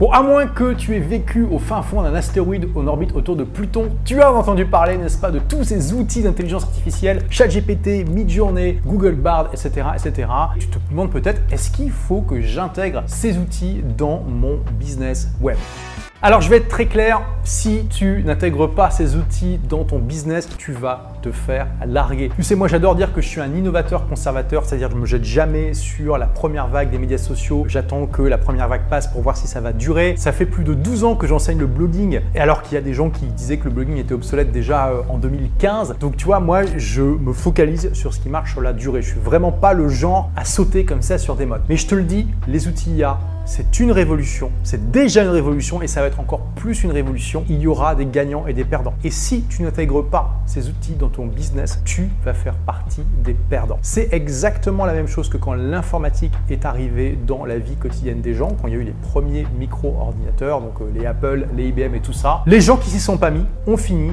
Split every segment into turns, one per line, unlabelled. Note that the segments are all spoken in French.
Bon, à moins que tu aies vécu au fin fond d'un astéroïde en orbite autour de Pluton, tu as entendu parler, n'est-ce pas, de tous ces outils d'intelligence artificielle, ChatGPT, Midjourney, Google Bard, etc., etc. Tu te demandes peut-être, est-ce qu'il faut que j'intègre ces outils dans mon business web? Alors je vais être très clair, si tu n'intègres pas ces outils dans ton business, tu vas te faire larguer. Tu sais, moi j'adore dire que je suis un innovateur conservateur, c'est-à-dire je me jette jamais sur la première vague des médias sociaux. J'attends que la première vague passe pour voir si ça va durer. Ça fait plus de 12 ans que j'enseigne le blogging, et alors qu'il y a des gens qui disaient que le blogging était obsolète déjà euh, en 2015. Donc tu vois, moi je me focalise sur ce qui marche sur la durée. Je suis vraiment pas le genre à sauter comme ça sur des modes. Mais je te le dis, les outils IA, c'est une révolution, c'est déjà une révolution et ça va être encore plus une révolution. Il y aura des gagnants et des perdants. Et si tu n'intègres pas ces outils dans ton business, tu vas faire partie des perdants. C'est exactement la même chose que quand l'informatique est arrivée dans la vie quotidienne des gens, quand il y a eu les premiers micro-ordinateurs, donc euh, les Apple, les IBM et tout ça. Les gens qui s'y sont pas mis ont fini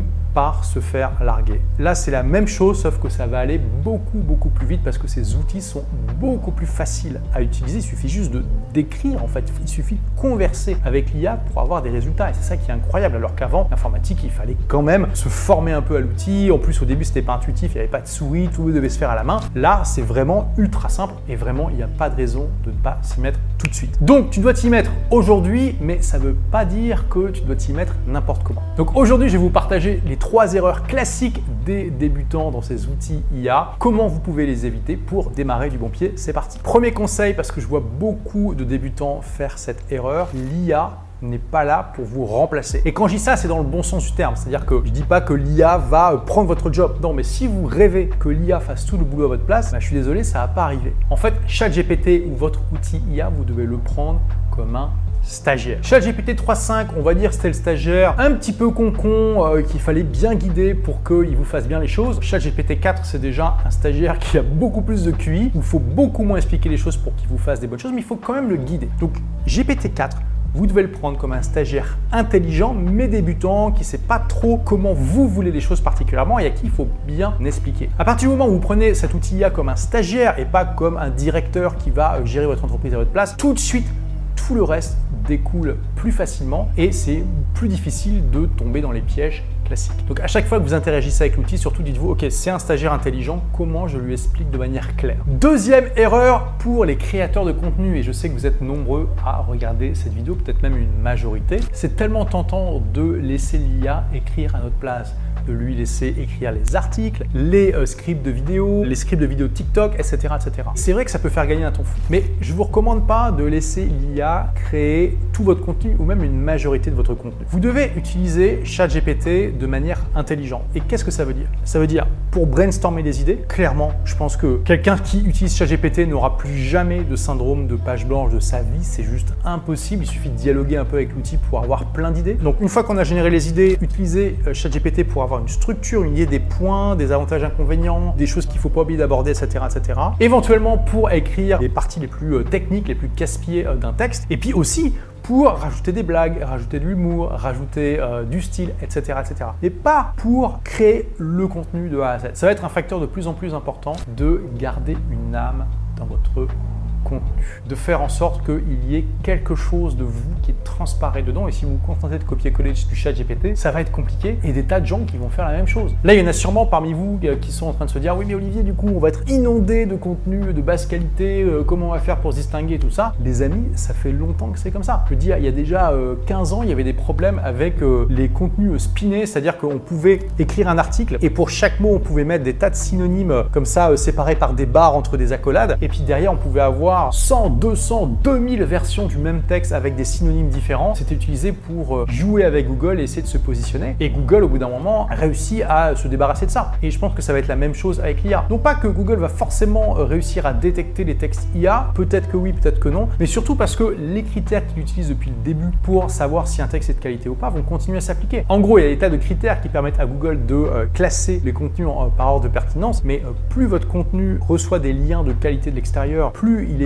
se faire larguer. Là, c'est la même chose, sauf que ça va aller beaucoup, beaucoup plus vite parce que ces outils sont beaucoup plus faciles à utiliser. Il suffit juste de d'écrire, en fait. Il suffit de converser avec l'IA pour avoir des résultats. Et c'est ça qui est incroyable. Alors qu'avant, l'informatique, il fallait quand même se former un peu à l'outil. En plus, au début, c'était pas intuitif, il n'y avait pas de souris, tout devait se faire à la main. Là, c'est vraiment ultra simple et vraiment, il n'y a pas de raison de ne pas s'y mettre tout de suite. Donc, tu dois t'y mettre aujourd'hui, mais ça ne veut pas dire que tu dois t'y mettre n'importe comment. Donc, aujourd'hui, je vais vous partager les trois erreurs classiques des débutants dans ces outils IA. Comment vous pouvez les éviter pour démarrer du bon pied? C'est parti. Premier conseil, parce que je vois beaucoup de débutants faire cette erreur, l'IA n'est pas là pour vous remplacer. Et quand je dis ça, c'est dans le bon sens du terme. C'est-à-dire que je dis pas que l'IA va prendre votre job. Non, mais si vous rêvez que l'IA fasse tout le boulot à votre place, bah, je suis désolé, ça va pas arriver. En fait, chaque GPT ou votre outil IA, vous devez le prendre comme un stagiaire. ChatGPT 3.5, on va dire c'était le stagiaire un petit peu concon euh, qu'il fallait bien guider pour qu'il vous fasse bien les choses. ChatGPT 4, c'est déjà un stagiaire qui a beaucoup plus de QI, il faut beaucoup moins expliquer les choses pour qu'il vous fasse des bonnes choses, mais il faut quand même le guider. Donc GPT 4, vous devez le prendre comme un stagiaire intelligent mais débutant qui ne sait pas trop comment vous voulez les choses particulièrement et à qui il faut bien expliquer. À partir du moment où vous prenez cet outil IA comme un stagiaire et pas comme un directeur qui va euh, gérer votre entreprise à votre place, tout de suite tout le reste découle plus facilement et c'est plus difficile de tomber dans les pièges Donc à chaque fois que vous interagissez avec l'outil, surtout dites-vous, ok, c'est un stagiaire intelligent, comment je lui explique de manière claire? Deuxième erreur pour les créateurs de contenu, et je sais que vous êtes nombreux à regarder cette vidéo, peut-être même une majorité, c'est tellement tentant de laisser l'IA écrire à notre place de lui laisser écrire les articles, les euh, scripts de vidéos, les scripts de vidéos TikTok, etc. etc. C'est vrai que ça peut faire gagner un temps fou, mais je vous recommande pas de laisser l'IA créer tout votre contenu ou même une majorité de votre contenu. Vous devez utiliser ChatGPT de manière intelligente. Et qu'est-ce que ça veut dire? Ça veut dire pour brainstormer des idées, clairement, je pense que quelqu'un qui utilise ChatGPT n'aura plus jamais de syndrome de page blanche de sa vie, c'est juste impossible, il suffit de dialoguer un peu avec l'outil pour avoir plein d'idées. Donc une fois qu'on a généré les idées, utilisez euh, ChatGPT pour avoir une structure, une idée des points, des avantages inconvénients, des choses qu'il ne faut pas oublier d'aborder, etc., etc. Éventuellement pour écrire les parties les plus euh, techniques, les plus casse-pieds euh, d'un texte. Et puis aussi pour rajouter des blagues, rajouter de l'humour, rajouter euh, du style, etc., etc. Et pas pour créer le contenu de A à Z. Ça va être un facteur de plus en plus important de garder une âme dans votre contenu, de faire en sorte qu'il y ait quelque chose de vous qui transparaît dedans. Et si vous vous contentez de copier-coller du chat GPT, ça va être compliqué et des tas de gens qui vont faire la même chose. Là, il y en a sûrement parmi vous euh, qui sont en train de se dire oui, mais Olivier, du coup, on va être inondé de contenu de basse qualité. Euh, comment on va faire pour se distinguer tout ça Les amis, ça fait longtemps que c'est comme ça. Je veux dire, il y a déjà 15 euh, ans, il y avait des problèmes avec les contenus spinés, c'est-à-dire qu'on pouvait écrire un article et pour chaque mot, on pouvait mettre des tas de synonymes comme ça séparés par des barres entre des accolades. Et puis derrière, on pouvait avoir 100, 200, 2000 versions du même texte avec des synonymes différents. C'était utilisé pour euh, jouer avec Google et essayer de se positionner. Et Google, au bout d'un moment, a réussi à se débarrasser de ça. Et je pense que ça va être la même chose avec l'IA. Non pas que Google va forcément euh, réussir à détecter les textes IA, peut-être que oui, peut-être que non, mais surtout parce que les critères qu'il utilise depuis le début pour savoir si un texte est de qualité ou pas vont continuer à s'appliquer. En gros, il y a des tas de critères qui permettent à Google de euh, classer les contenus par ordre de pertinence, mais plus votre contenu reçoit des liens de qualité de l'extérieur, plus il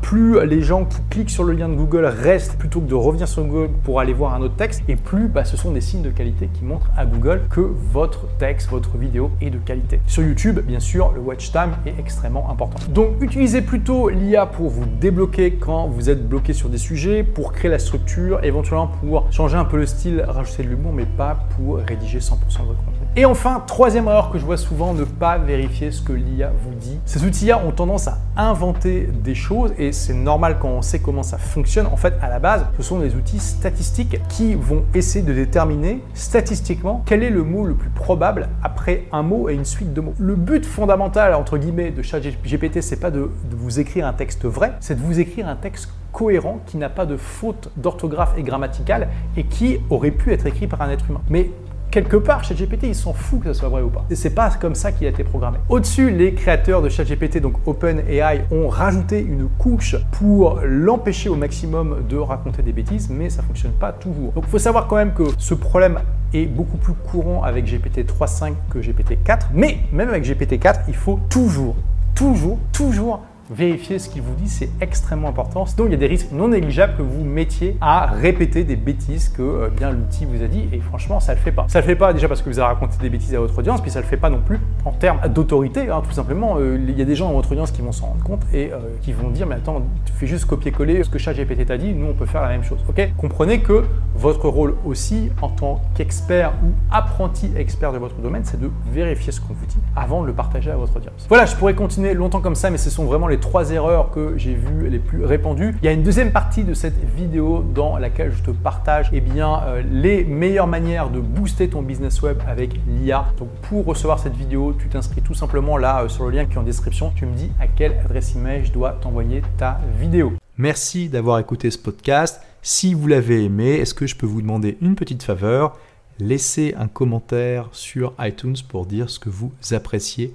plus les gens qui cliquent sur le lien de Google restent plutôt que de revenir sur Google pour aller voir un autre texte, et plus bah, ce sont des signes de qualité qui montrent à Google que votre texte, votre vidéo est de qualité. Sur YouTube, bien sûr, le watch time est extrêmement important. Donc utilisez plutôt l'IA pour vous débloquer quand vous êtes bloqué sur des sujets, pour créer la structure, éventuellement pour changer un peu le style, rajouter de l'humour, mais pas pour rédiger 100% de votre contenu. Et enfin, troisième erreur que je vois souvent, ne pas vérifier ce que l'IA vous dit. Ces outils-là ont tendance à inventer des choses et c'est normal quand on sait comment ça fonctionne. En fait, à la base, ce sont des outils statistiques qui vont essayer de déterminer statistiquement quel est le mot le plus probable après un mot et une suite de mots. Le but fondamental, entre guillemets, de ChatGPT, c'est pas de, vous écrire un texte vrai, c'est de vous écrire un texte cohérent, qui n'a pas de faute d'orthographe et grammaticale et qui aurait pu être écrit par un être humain. Quelque part, ChatGPT, il s'en fout que ce soit vrai ou pas. Et c'est pas comme ça qu'il a été programmé. Au-dessus, les créateurs de ChatGPT, donc OpenAI, ont rajouté une couche pour l'empêcher au maximum de raconter des bêtises, mais ça fonctionne pas toujours. Donc il faut savoir quand même que ce problème est beaucoup plus courant avec GPT 3.5 que GPT 4, mais même avec GPT 4, il faut toujours, toujours, toujours vérifier ce qu'il vous dit, c'est extrêmement important. Sinon, il y a des risques non négligeables que vous mettiez à répéter des bêtises que euh, bien l'outil vous a dit. Et franchement, ça le fait pas. Ça le fait pas déjà parce que vous avez raconté des bêtises à votre audience, puis ça le fait pas non plus en termes d'autorité. Hein, tout simplement, euh, il y a des gens dans votre audience qui vont s'en rendre compte et euh, qui vont dire mais attends, tu fais juste copier-coller ce que ChatGPT t'a dit. Nous, on peut faire la même chose. Ok? Comprenez que votre rôle aussi en tant qu'expert ou apprenti expert de votre domaine, c'est de vérifier ce qu'on vous dit avant de le partager à votre audience. Voilà, je pourrais continuer longtemps comme ça, mais ce sont vraiment les trois erreurs que j'ai vues les plus répandues. Il y a une deuxième partie de cette vidéo dans laquelle je te partage eh bien, euh, les meilleures manières de booster ton business web avec l'IA. Donc pour recevoir cette vidéo, tu t'inscris tout simplement là euh, sur le lien qui est en description. Tu me dis à quelle adresse email je dois t'envoyer ta vidéo. Merci d'avoir écouté ce podcast. Si vous l'avez aimé, est-ce que je peux vous demander une petite faveur? Laissez un commentaire sur iTunes pour dire ce que vous appréciez